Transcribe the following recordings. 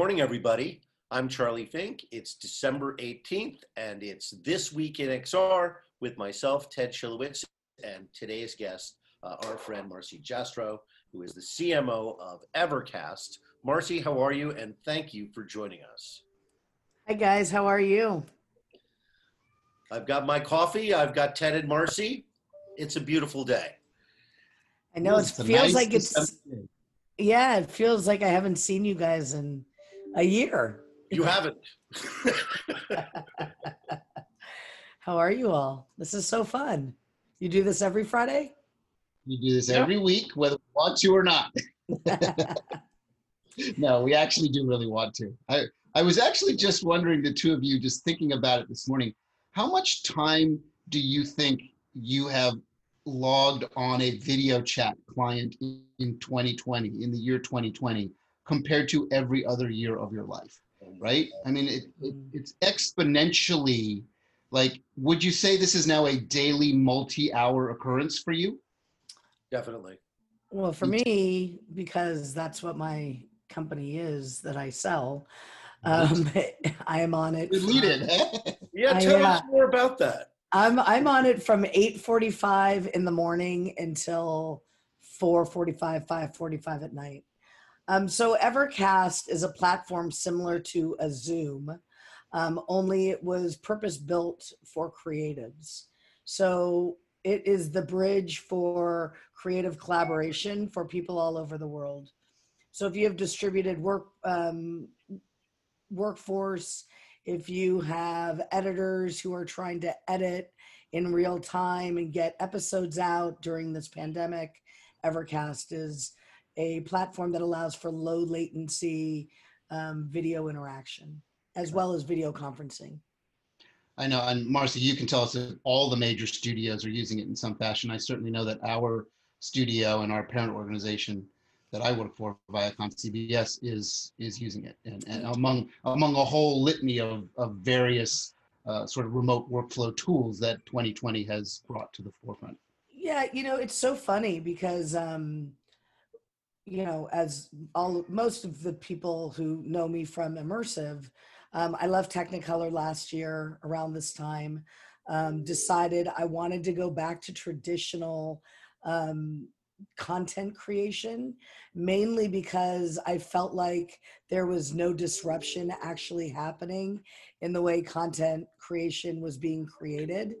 morning, everybody. I'm Charlie Fink. It's December 18th, and it's This Week in XR with myself, Ted Schilowitz, and today's guest, uh, our friend Marcy Jastrow, who is the CMO of Evercast. Marcy, how are you? And thank you for joining us. Hi, guys. How are you? I've got my coffee. I've got Ted and Marcy. It's a beautiful day. I know it It's a feels nice like it's, December day. yeah, it feels like I haven't seen you guys in a year. You haven't. How are you all? This is so fun. You do this every Friday? We do this Yeah. every week, whether we want to or not. no, we actually do really want to. I, I was actually just wondering, the two of you, just thinking about it this morning, how much time do you think you have logged on a video chat client in, in 2020, in the year 2020, compared to every other year of your life? Right? I mean, it, it, it's exponentially like, would you say this is now a daily multi hour occurrence for you? Definitely. well, for me, because that's what my company is that I sell, um, I am on it. We lead it, huh? Yeah, I, tell uh, us more about that. I'm I'm on it from 8:45 in the morning until 4:45, 5:45 at night. Um, so Evercast is a platform similar to a Zoom, um, only it was purpose built for creatives. So it is the bridge for creative collaboration for people all over the world. So if you have distributed work um, workforce, if you have editors who are trying to edit in real time and get episodes out during this pandemic, Evercast is a platform that allows for low latency um, video interaction as well as video conferencing. I know, and Marcy, you can tell us that all the major studios are using it in some fashion. I certainly know that our studio and our parent organization that I work for, Viacom CBS, is is using it, and, and among among a whole litany of of various uh, sort of remote workflow tools that 2020 has brought to the forefront. Yeah, you know, it's so funny because um you know, as all most of the people who know me from immersive, um, I left Technicolor last year around this time. Um, decided I wanted to go back to traditional um, content creation, mainly because I felt like there was no disruption actually happening in the way content creation was being created.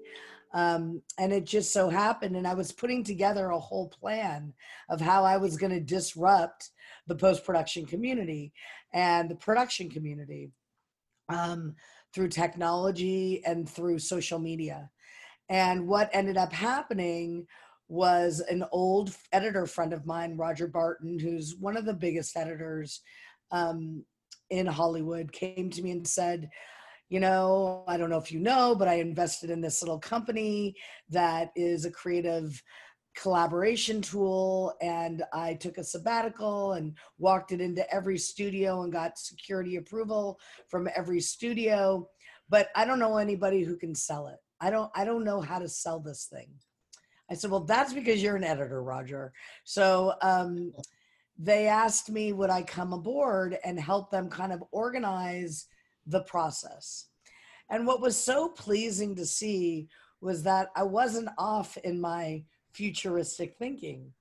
Um, and it just so happened, and I was putting together a whole plan of how I was going to disrupt the post production community and the production community um, through technology and through social media. And what ended up happening was an old editor friend of mine, Roger Barton, who's one of the biggest editors um, in Hollywood, came to me and said, you know, I don't know if you know, but I invested in this little company that is a creative collaboration tool. And I took a sabbatical and walked it into every studio and got security approval from every studio. But I don't know anybody who can sell it. I don't I don't know how to sell this thing. I said, well, that's because you're an editor, Roger. So um, they asked me would I come aboard and help them kind of organize the process. And what was so pleasing to see was that I wasn't off in my futuristic thinking.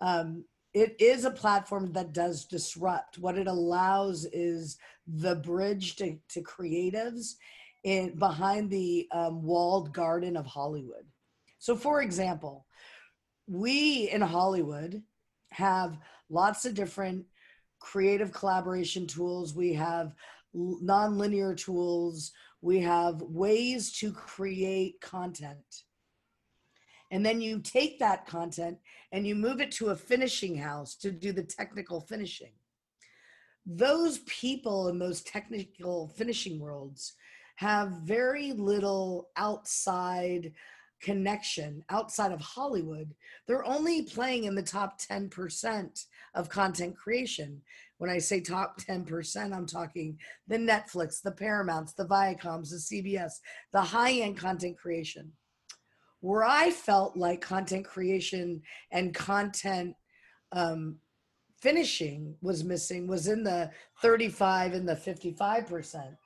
Um, it is a platform that does disrupt. What it allows is the bridge to, to creatives in behind the um, walled garden of Hollywood. So, for example, we in Hollywood have lots of different creative collaboration tools. We have nonlinear tools. We have ways to create content. And then you take that content and you move it to a finishing house to do the technical finishing. Those people in those technical finishing worlds have very little outside connection outside of Hollywood. They're only playing in the top 10% of content creation. When I say top 10%, I'm talking the Netflix, the Paramounts, the Viacoms, the CBS, the high end content creation. Where I felt like content creation and content um, finishing was missing was in the 35 and the 55%.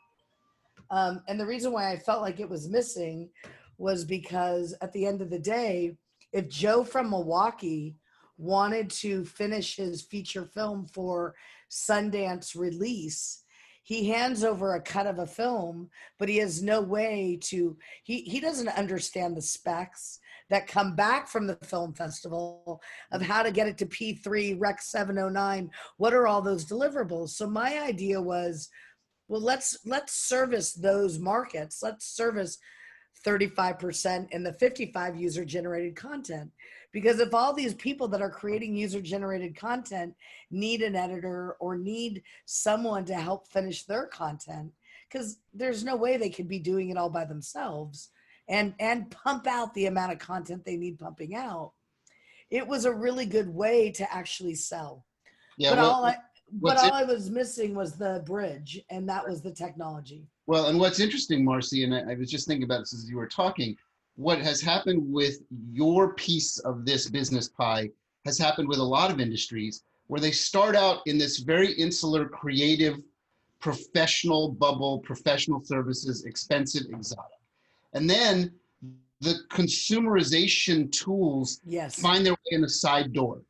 Um, and the reason why I felt like it was missing was because at the end of the day, if Joe from Milwaukee wanted to finish his feature film for Sundance release, he hands over a cut of a film, but he has no way to, he, he doesn't understand the specs that come back from the film festival of how to get it to P3, Rec 709. What are all those deliverables? So my idea was, well, let's let's service those markets. Let's service 35% in the 55 user generated content. Because if all these people that are creating user generated content need an editor or need someone to help finish their content, because there's no way they could be doing it all by themselves and and pump out the amount of content they need pumping out it was a really good way to actually sell Yeah, but well, all i but all i was missing was the bridge and that was the technology Well, and what's interesting, Marcy, and I, I was just thinking about this as you were talking, what has happened with your piece of this business pie has happened with a lot of industries where they start out in this very insular, creative, professional bubble, professional services, expensive, exotic. And then the consumerization tools yes find their way in a side door.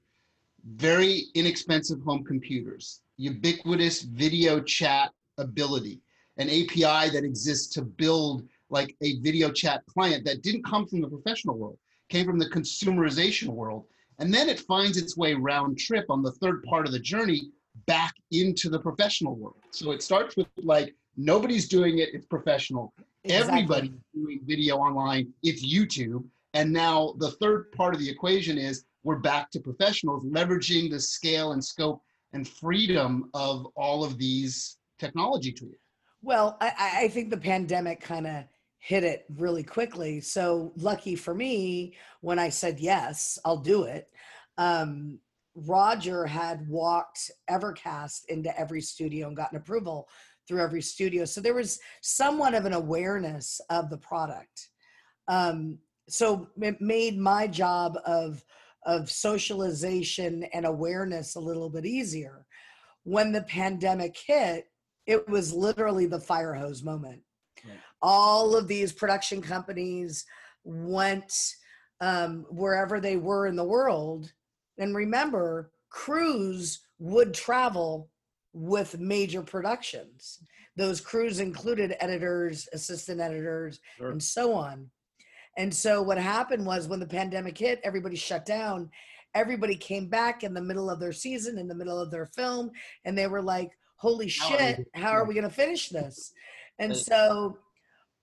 Very inexpensive home computers, ubiquitous video chat ability, an API that exists to build like a video chat client that didn't come from the professional world, came from the consumerization world. And then it finds its way round trip on the third part of the journey back into the professional world. So it starts with like, nobody's doing it, it's professional. exactly. Everybody's doing video online, it's YouTube. And now the third part of the equation is we're back to professionals leveraging the scale and scope and freedom of all of these technology tools. Well, I, I think the pandemic kind of hit it really quickly. So lucky for me, when I said yes, I'll do it. Um, Roger had walked Evercast into every studio and gotten approval through every studio. So there was somewhat of an awareness of the product. Um, so it made my job of of socialization and awareness a little bit easier. When the pandemic hit, it was literally the fire hose moment. Right. All of these production companies went um, wherever they were in the world. And remember, crews would travel with major productions. Those crews included editors, assistant editors, Sure. and so on. And so what happened was when the pandemic hit, everybody shut down. Everybody came back in the middle of their season, in the middle of their film, and they were like, holy How are we shit, how are we going to finish this? And so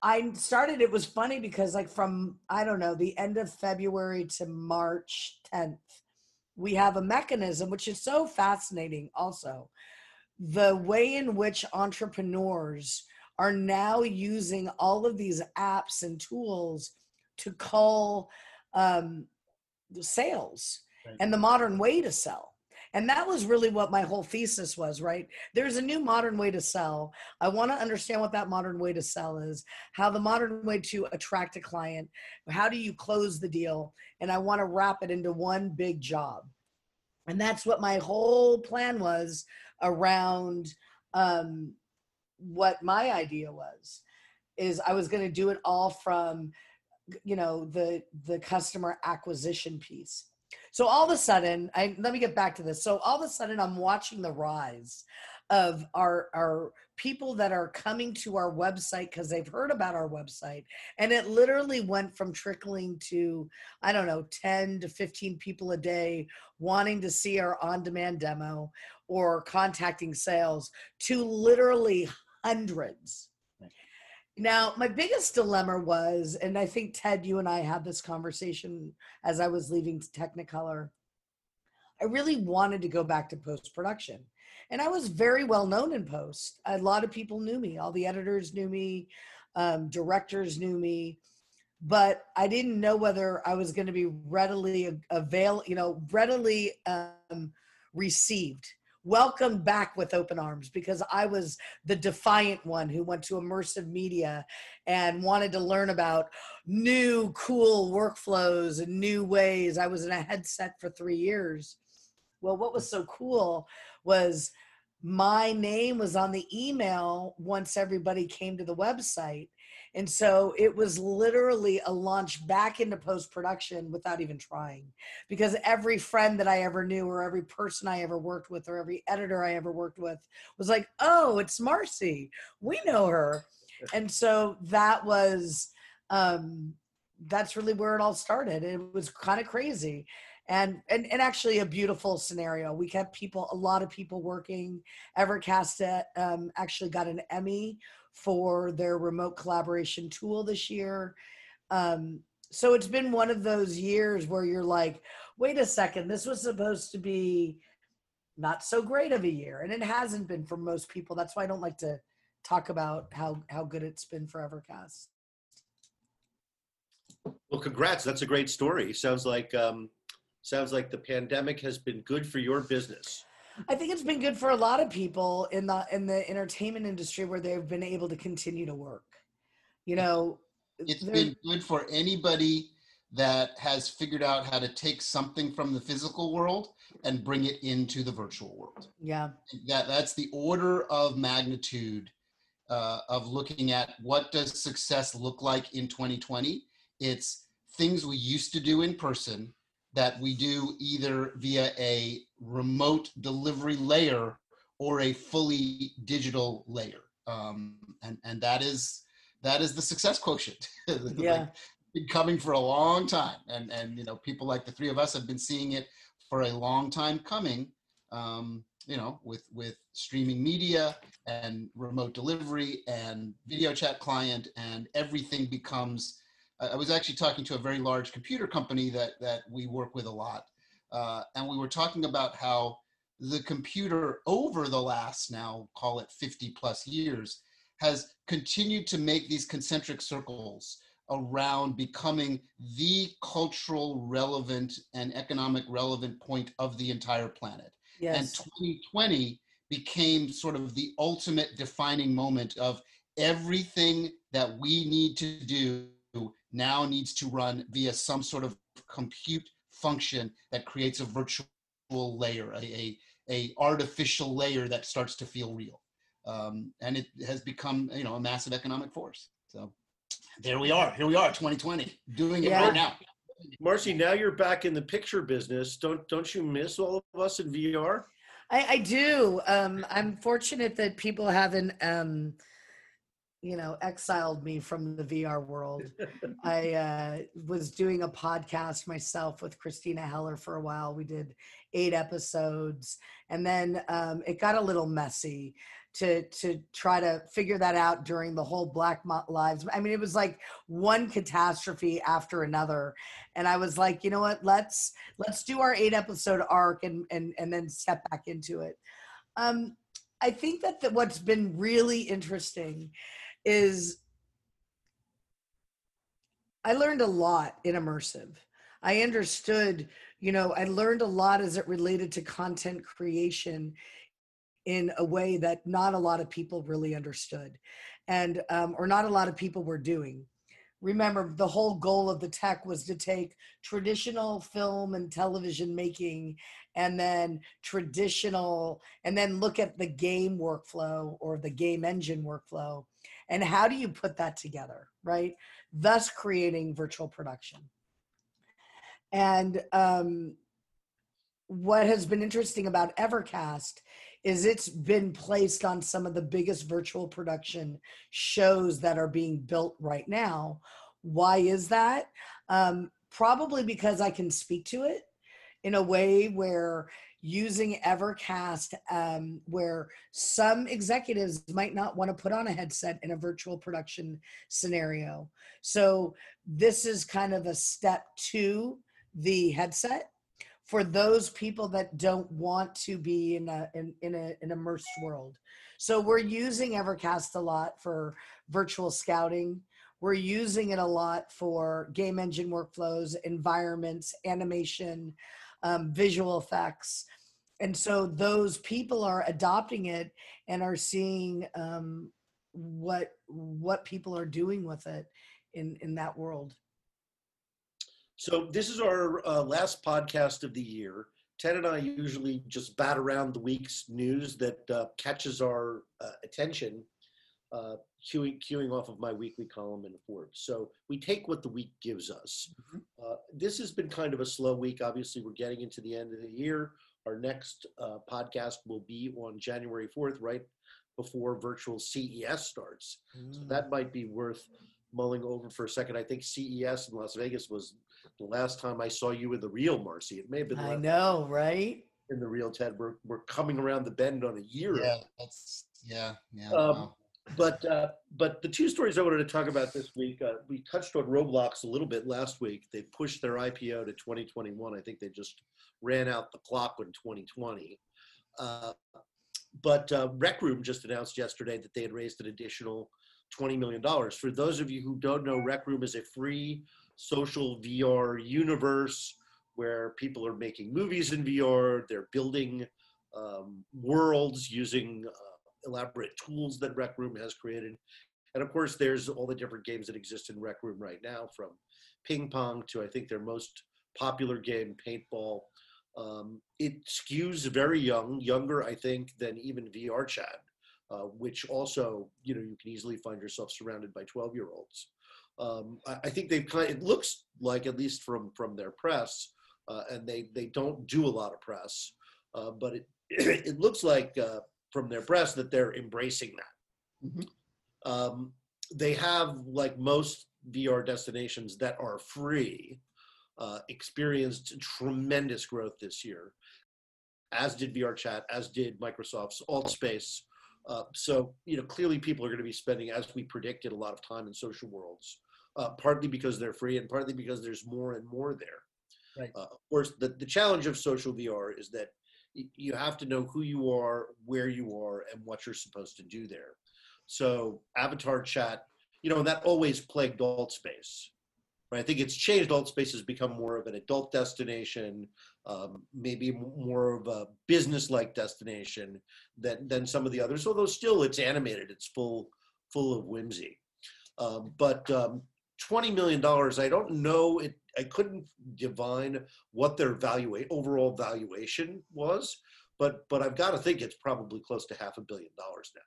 I started, it was funny because, like, from I don't know, the end of February to March 10th, we have a mechanism which is so fascinating, also. The way in which entrepreneurs are now using all of these apps and tools to call um, the sales Right. and the modern way to sell. And that was really what my whole thesis was, right? There's a new modern way to sell. I want to understand what that modern way to sell is, how the modern way to attract a client, how do you close the deal? And I want to wrap it into one big job. And that's what my whole plan was around um, what my idea was is I was going to do it all from you know the the customer acquisition piece so all of a sudden i let me get back to this. So all of a sudden i'm watching the rise of our our people that are coming to our website because they've heard about our website. And it literally went from trickling to i don't know 10 to 15 people a day wanting to see our on demand demo or contacting sales to literally hundreds now, my biggest dilemma was, and I think Ted, you and I had this conversation as I was leaving Technicolor. I really wanted to go back to post production. And I was very well known in post. A lot of people knew me. All the editors knew me, um, directors knew me, but I didn't know whether I was going to be readily avail, you know, readily um, received, welcomed back with open arms because I was the defiant one who went to immersive media and wanted to learn about new cool workflows and new ways. I was in a headset for three years. Well, what was so cool was my name was on the email once everybody came to the website. And so it was literally a launch back into post production without even trying. Because every friend that I ever knew, or every person I ever worked with, or every editor I ever worked with was like, oh, it's Marcy. We know her. And so that was, um, that's really where it all started. It was kind of crazy and and and actually a beautiful scenario. We kept people, a lot of people working. Evercast um, actually got an Emmy for their remote collaboration tool this year. Um, so it's been one of those years where you're like, wait a second, this was supposed to be not so great of a year, and it hasn't been for most people. That's why I don't like to talk about how how good it's been for Evercast. Well, congrats. That's a great story. Sounds like um, sounds like the pandemic has been good for your business. I think it's been good for a lot of people in the in the entertainment industry where they've been able to continue to work. You know, it's been good for anybody that has figured out how to take something from the physical world and bring it into the virtual world. Yeah. That that's the order of magnitude uh, of looking at what does success look like in 2020. It's things we used to do in person that we do either via a remote delivery layer or a fully digital layer. Um, and, and that is that is the success quotient. yeah. like, been coming for a long time. And, and, you know, people like the three of us have been seeing it for a long time coming, um, you know, with, with streaming media and remote delivery and video chat client and everything becomes I was actually talking to a very large computer company that that we work with a lot, uh, and we were talking about how the computer over the last now call it 50 plus years has continued to make these concentric circles around becoming the cultural relevant and economic relevant point of the entire planet. Yes. And 2020 became sort of the ultimate defining moment of everything that we need to do now needs to run via some sort of compute function that creates a virtual layer, a, a, a artificial layer that starts to feel real. Um, and it has become, you know, a massive economic force. So there we are. Here we are, 2020, doing it Yeah. right now. Marcy, now you're back in the picture business. Don't don't you miss all of us in VR? I, I do. Um, I'm fortunate that people haven't, um, you know, exiled me from the VR world. I uh, was doing a podcast myself with Christina Heller for a while. We did eight episodes, and then um, it got a little messy to to try to figure that out during the whole Black Lives. I mean, it was like one catastrophe after another, and I was like, you know what? Let's let's do our eight episode arc and and and then step back into it. Um, I think that the, what's been really interesting is I learned a lot in immersive. I understood, you know, I learned a lot as it related to content creation in a way that not a lot of people really understood and um, or not a lot of people were doing remember the whole goal of the tech was to take traditional film and television making and then traditional and then look at the game workflow or the game engine workflow and how do you put that together right? Thus creating virtual production. And um, what has been interesting about evercast is it's been placed on some of the biggest virtual production shows that are being built right now. Why is that? Um, probably because i can speak to it in a way where using Evercast, um, where some executives might not want to put on a headset in a virtual production scenario. So, this is kind of a step to the headset for those people that don't want to be in a in, in a, an immersed world. So we're using Evercast a lot for virtual scouting. We're using it a lot for game engine workflows, environments, animation, um, visual effects. And so those people are adopting it and are seeing um, what what people are doing with it in in that world. So this is our uh, last podcast of the year. Ted and I usually just bat around the week's news that uh, catches our uh, attention, uh, queuing, queuing off of my weekly column in Forbes. So we take what the week gives us. Uh, this has been kind of a slow week. Obviously, we're getting into the end of the year. Our next uh, podcast will be on January 4th, right before virtual CES starts. So Mm. that might be worth mulling over for a second. I think CES in Las Vegas was the last time I saw you in the real Marcy. It may have been the I know, right? in the real Ted. We're, we're coming around the bend on a year. Yeah, that's yeah, yeah. Um, wow. But uh, but the two stories I wanted to talk about this week, uh, we touched on Roblox a little bit last week. They pushed their IPO to 2021. I think they just ran out the clock in 2020. Uh, but uh, Rec Room just announced yesterday that they had raised an additional $20 million. For those of you who don't know, Rec Room is a free social VR universe where people are making movies in VR. They're building um, worlds using uh, elaborate tools that Rec Room has created. And of course, there's all the different games that exist in Rec Room right now, from ping pong to I think their most popular game, paintball. Um, it skews very young, younger, I think, than even VR chat, uh, which also, you know, you can easily find yourself surrounded by 12 year olds. Um, I, I think they've kind. It looks like, at least from from their press, uh, and they they don't do a lot of press, uh, but it it looks like uh, from their press that they're embracing that. Mhm. Um, they have, like most VR destinations that are free, uh, experienced tremendous growth this year, as did VR Chat, as did Microsoft's AltSpace. Uh, so, you know, clearly people are going to be spending, as we predicted, a lot of time in social worlds, uh, partly because they're free and partly because there's more and more there. Right. Uh, of course, the, the challenge of social VR is that you have to know who you are, where you are, and what you're supposed to do there. So, Avatar Chat, you know, that always plagued AltSpace. Right? I think it's changed. AltSpace has become more of an adult destination, um, maybe more of a business-like destination than than some of the others. Although still, it's animated. It's full full of whimsy. Um, but um, twenty million dollars, I don't know. It I couldn't divine what their value overall valuation was, but but I've got to think it's probably close to half a billion dollars now.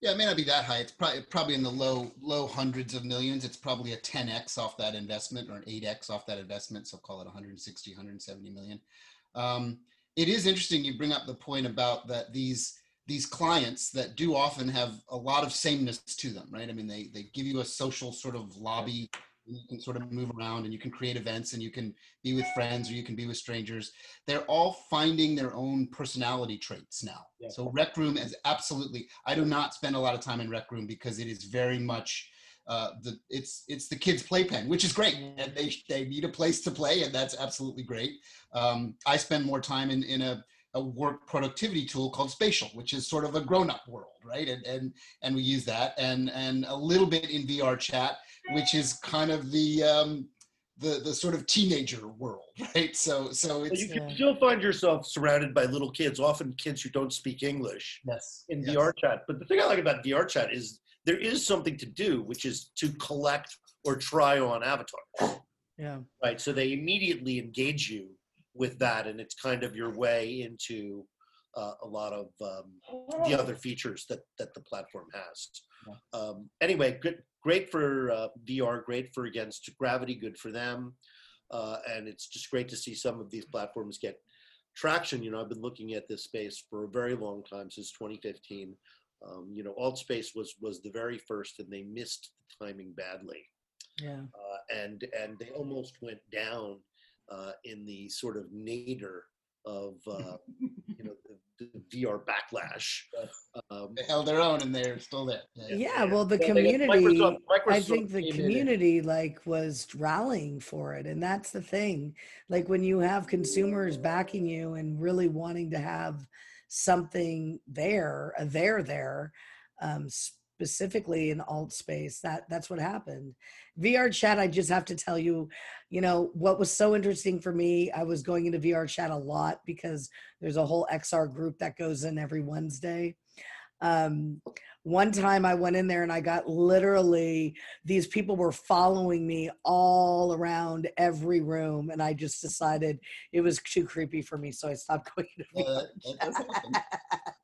Yeah, it may not be that high. It's probably probably in the low low hundreds of millions. It's probably a 10x off that investment or an 8x off that investment. So call it 160, 170 million. Um, it is interesting you bring up the point about that these these clients that do often have a lot of sameness to them, right? I mean, they they give you a social sort of lobby. You can sort of move around and you can create events and you can be with friends or you can be with strangers. They're all finding their own personality traits now. Yeah. So Rec Room is absolutely. I do not spend a lot of time in Rec Room because it is very much uh, the it's it's the kids' playpen, which is great, and they they need a place to play, and that's absolutely great. Um, I spend more time in in a a work productivity tool called Spatial, which is sort of a grown-up world, right? And and and we use that, and and a little bit in VR chat, which is kind of the um, the the sort of teenager world, right? So so it's you can Yeah. still find yourself surrounded by little kids, often kids who don't speak English yes in yes. VR chat. But the thing I like about VR chat is there is something to do, which is to collect or try on avatars. Yeah. right? So they immediately engage you with that, and it's kind of your way into uh, a lot of um, the other features that that the platform has. Um, anyway, good, great for uh, VR, great for against gravity, good for them, uh, and it's just great to see some of these platforms get traction. You know, I've been looking at this space for a very long time since 2015. Um, you know, AltSpace was was the very first, and they missed the timing badly Yeah. uh, and and they almost went down uh, in the sort of nadir of uh, you know the, the VR backlash. Um, they held their own and they're still there. Yeah. Yeah. Well, the well, community. Microsoft- I think the came in community like was rallying for it, and that's the thing. Like when you have consumers backing you and really wanting to have something there, a there there, um, specifically in alt space. That that's what happened. VR chat. I just have to tell you, you know what was so interesting for me. I was going into VR chat a lot because there's a whole XR group that goes in every Wednesday. Um, one time I went in there and I got literally these people were following me all around every room, and I just decided it was too creepy for me, so I stopped going to Uh, does happen.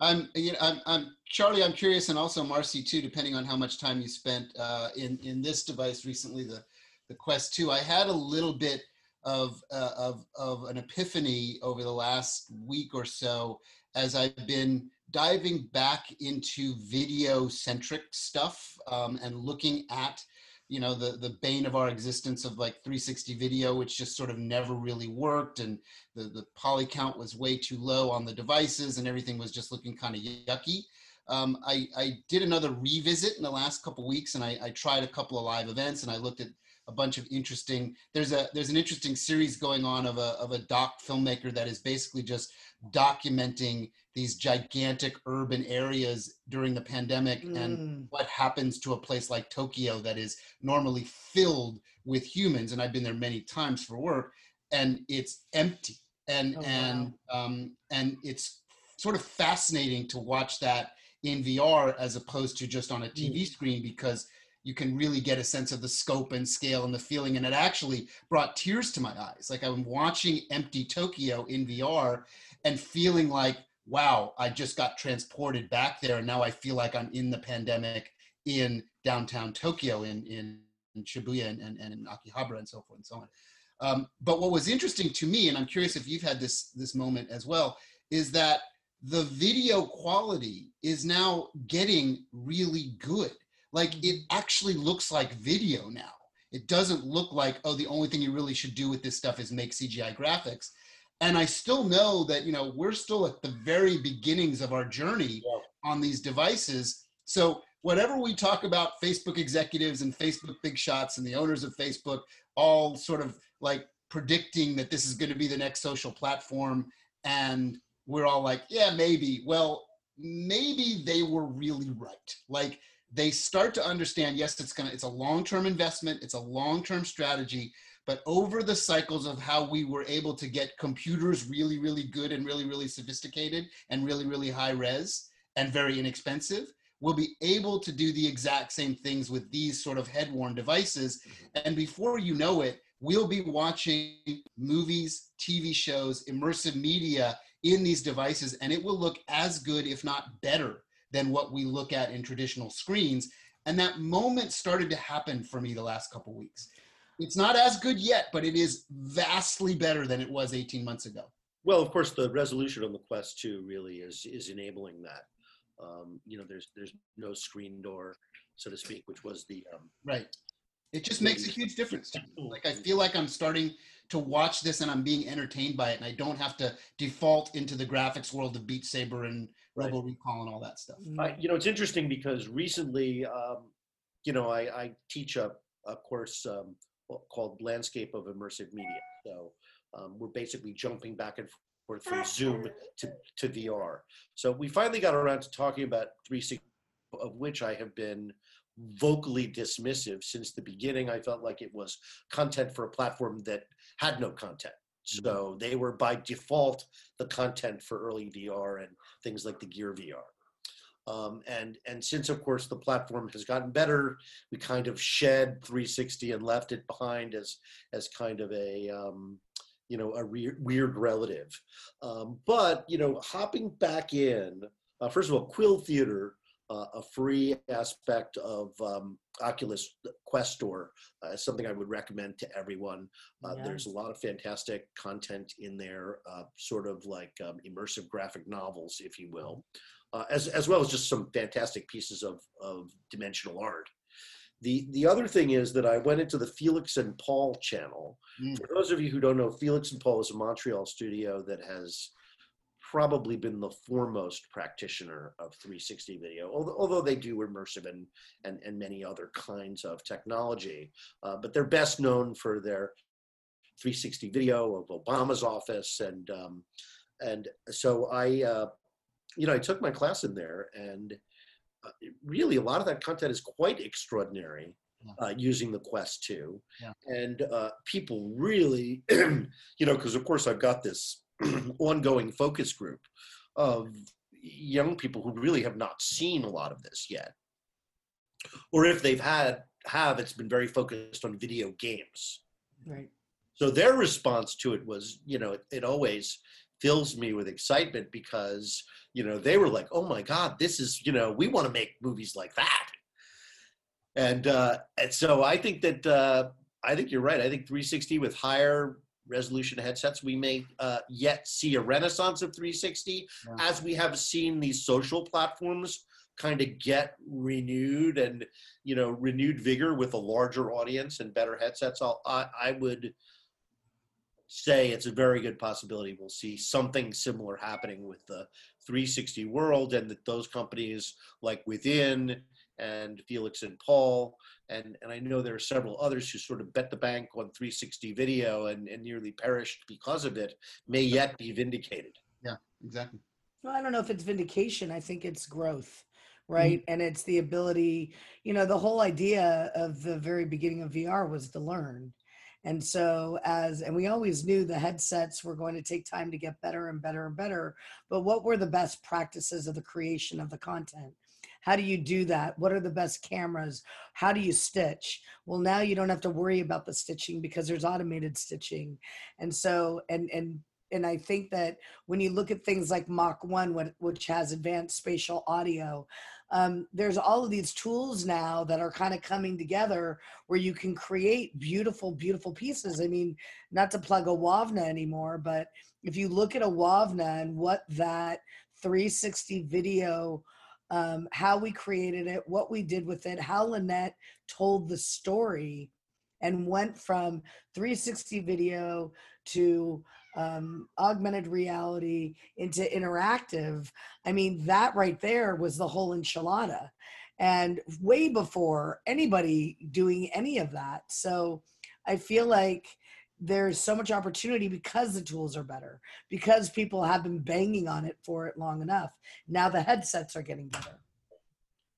I'm, you know, I'm, I'm Charlie. I'm curious, and also Marcy too. Depending on how much time you spent uh, in in this device recently, the the Quest 2. I had a little bit of uh, of of an epiphany over the last week or so as I've been diving back into video centric stuff um, and looking at you know the the bane of our existence of like 360 video which just sort of never really worked and the the poly count was way too low on the devices and everything was just looking kind of yucky. Um, I, I did another revisit in the last couple weeks and I, I tried a couple of live events and I looked at a bunch of interesting there's a there's an interesting series going on of a of a doc filmmaker that is basically just documenting these gigantic urban areas during the pandemic and Mm. what happens to a place like Tokyo that is normally filled with humans and I've been there many times for work and it's empty and Oh, wow. and um, and it's sort of fascinating to watch that in VR as opposed to just on a TV screen because you can really get a sense of the scope and scale and the feeling and it actually brought tears to my eyes like i'm watching empty tokyo in vr and feeling like wow i just got transported back there and now i feel like i'm in the pandemic in downtown tokyo in in, in shibuya and, and, and in akihabara and so forth and so on. Um, but what was interesting to me and i'm curious if you've had this this moment as well is that the video quality is now getting really good. Like it actually looks like video now. It doesn't look like oh the only thing you really should do with this stuff is make cgi graphics and i still know that you know we're still at the very beginnings of our journey Yeah. on these devices. So whatever we talk about facebook executives and facebook big shots and the owners of facebook all sort of like predicting that this is going to be the next social platform and we're all like yeah maybe. Well maybe they were really right. Like they start to understand yes it's gonna it's a long-term investment it's a long-term strategy but over the cycles of how we were able to get computers really really good and really really sophisticated and really really high res and very inexpensive we'll be able to do the exact same things with these sort of head-worn devices. Mm-hmm. And before you know it we'll be watching movies tv shows immersive media in these devices and it will look as good if not better than what we look at in traditional screens. And that moment started to happen for me the last couple weeks it's not as good yet but it is vastly better than it was 18 months ago. Well, of course, the resolution on the Quest 2 really is is enabling that. Um, you know, there's there's no screen door, so to speak, which was the um, right. It just makes a huge difference like i feel like i'm starting to watch this and i'm being entertained by it and i don't have to default into the graphics world of beat saber and Right. recall and all that stuff. I, you know, it's interesting because recently, um, you know, I, I teach a, a course um, called Landscape of Immersive Media. So um, we're basically jumping back and forth from Zoom to, to VR. So we finally got around to talking about 360, of which I have been vocally dismissive since the beginning. I felt like it was content for a platform that had no content. So they were by default the content for early VR and things like the Gear VR. Um, and and since of course the platform has gotten better, we kind of shed 360 and left it behind as as kind of a um, you know a re- weird relative. Um, but you know, hopping back in, uh, first of all, Quill Theater, uh, a free aspect of um, Oculus Quest Store, uh, is something I would recommend to everyone. Uh, There's a lot of fantastic content in there, uh, sort of like um, immersive graphic novels, if you will, uh, as as well as just some fantastic pieces of of dimensional art. The the other thing is that I went into the Felix and Paul channel. Mm. For those of you who don't know, Felix and Paul is a Montreal studio that has probably been the foremost practitioner of 360 video, although, although they do immersive and, and, and many other kinds of technology. Uh, but they're best known for their 360 video of Obama's office. And, um, and so I, uh, you know, I took my class in there and uh, really a lot of that content is quite extraordinary. Yeah. Uh, using the Quest 2, Yeah. and uh, people really, you know, because of course I've got this ongoing focus group of young people who really have not seen a lot of this yet, or if they've had have, it's been very focused on video games. Right. So their response to it was, you know, it, it always fills me with excitement because you know they were like, oh my god, this is you know we want to make movies like that. And uh, and so I think that uh, I think you're right. I think 360 with higher resolution headsets, we may uh, yet see a renaissance of 360 Yeah. as we have seen these social platforms kind of get renewed and you know renewed vigor with a larger audience and better headsets. I'll, I I would say it's a very good possibility we'll see something similar happening with the 360 world and that those companies like Within and Felix and Paul and and I know there are several others who sort of bet the bank on 360 video and, and nearly perished because of it may yet be vindicated. Yeah, exactly. Well, I don't know if it's vindication. I think it's growth, mm-hmm. right? And it's the ability, you know, the whole idea of the very beginning of VR was to learn. And so, as, and we always knew the headsets were going to take time to get better and better and better. But what were the best practices of the creation of the content? How do you do that? What are the best cameras? How do you stitch? Well, now you don't have to worry about the stitching because there's automated stitching. And so, and, and, and I think that when you look at things like Mach 1, which has advanced spatial audio, um, there's all of these tools now that are kind of coming together where you can create beautiful, beautiful pieces. I mean, not to plug Awavena anymore, but if you look at Awavena and what that 360 video, um, how we created it, what we did with it, how Lynette told the story and went from 360 video to um, augmented reality into interactive. I mean, that right there was the whole enchilada. And way before anybody doing any of that. So I feel like there's so much opportunity because the tools are better, because people have been banging on it for it long enough. Now the headsets are getting better.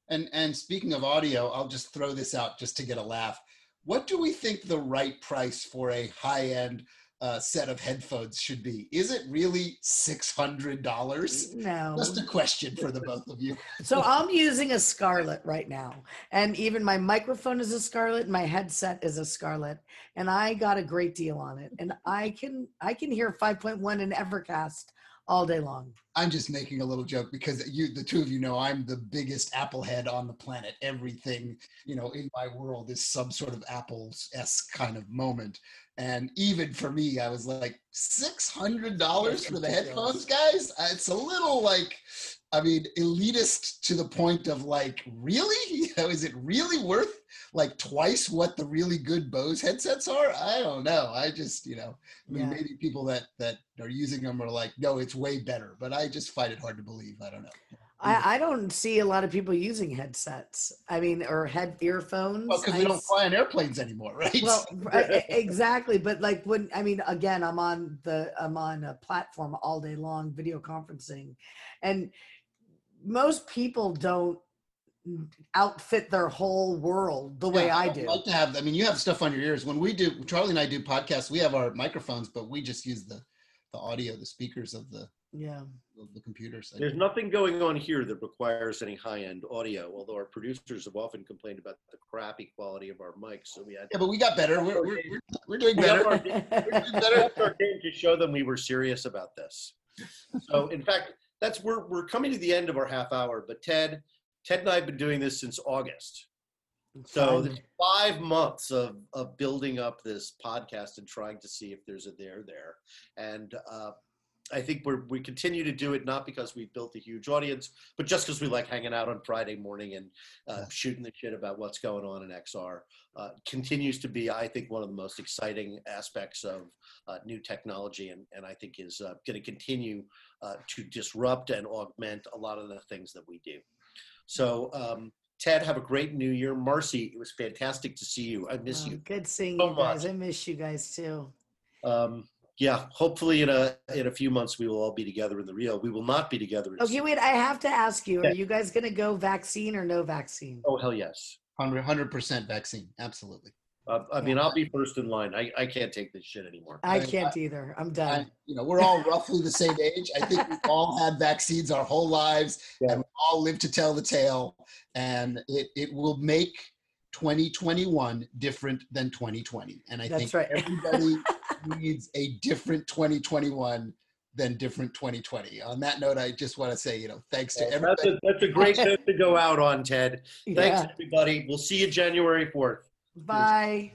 And and speaking of audio, I'll just throw this out just to get a laugh. What do we think the right price for a high-end uh, set of headphones should be? Is it really six hundred dollars? No. Just a question for the both of you. So I'm using a Scarlett right now, and even my microphone is a Scarlett, my headset is a Scarlett, and I got a great deal on it, and I can I can hear 5.1 in Evercast all day long. I'm just making a little joke because you, the two of you know, I'm the biggest Apple head on the planet. Everything, you know, in my world is some sort of Apple's esque kind of moment. And even for me, I was like, six hundred dollars for the headphones, guys. Uh, It's a little like, I mean, elitist to the point of like, really? You know, is it really worth like twice what the really good Bose headsets are? I don't know. I just, you know, I mean, Yeah. maybe people that that are using them are like, no, it's way better. But I just find it hard to believe. I don't know. I, I don't see a lot of people using headsets. I mean, or head earphones. Well, because we don't fly on airplanes anymore, right? well exactly but like when i mean again i'm on the i'm on a platform all day long video conferencing and most people don't outfit their whole world the way Yeah, i would do like to have. I mean, you have stuff on your ears. When we do, Charlie and I do podcasts. We have our microphones, but we just use the the audio, the speakers of the yeah of the computers. There's nothing going on here that requires any high-end audio, although our producers have often complained about the crappy quality of our mics. So we had Yeah, but we got better. We're we're, we're, we're doing We have better. our- we better our game to show them we were serious about this. So, in fact, that's we're we're coming to the end of our half hour. But Ted, Ted and I have been doing this since August. So there's five months of of building up this podcast and trying to see if there's a there there. And uh, I think we're we continue to do it not because we've built a huge audience, but just because we like hanging out on Friday morning and uh, Yeah. shooting the shit about what's going on in XR. Uh, continues to be, I think, one of the most exciting aspects of uh, new technology, and, and I think is uh, going to continue uh, to disrupt and augment a lot of the things that we do. So, um, Ted, have a great new year. Marcy, it was fantastic to see you. I miss Oh, you. good seeing so you guys much. i miss you guys too Um, yeah, hopefully in a in a few months we will all be together in the real. We will not be together. In okay wait i have to ask you Yeah. are you guys gonna go vaccine or no vaccine Oh hell yes. 100 percent vaccine. Absolutely. Uh, I mean, I'll be first in line. I, I can't take this shit anymore. I I- can't either. I'm I, done. you know, we're all roughly the same age. I think we've all had vaccines our whole lives, Yeah. and we all live to tell the tale. And it, it will make 2021 different than 2020. And I That's think right. everybody needs a different 2021 than different 2020. On that note, I just want to say, you know, thanks to That's everybody. a, that's a great note to go out on, Ted. Thanks, Yeah. everybody. We'll see you January 4th. Bye.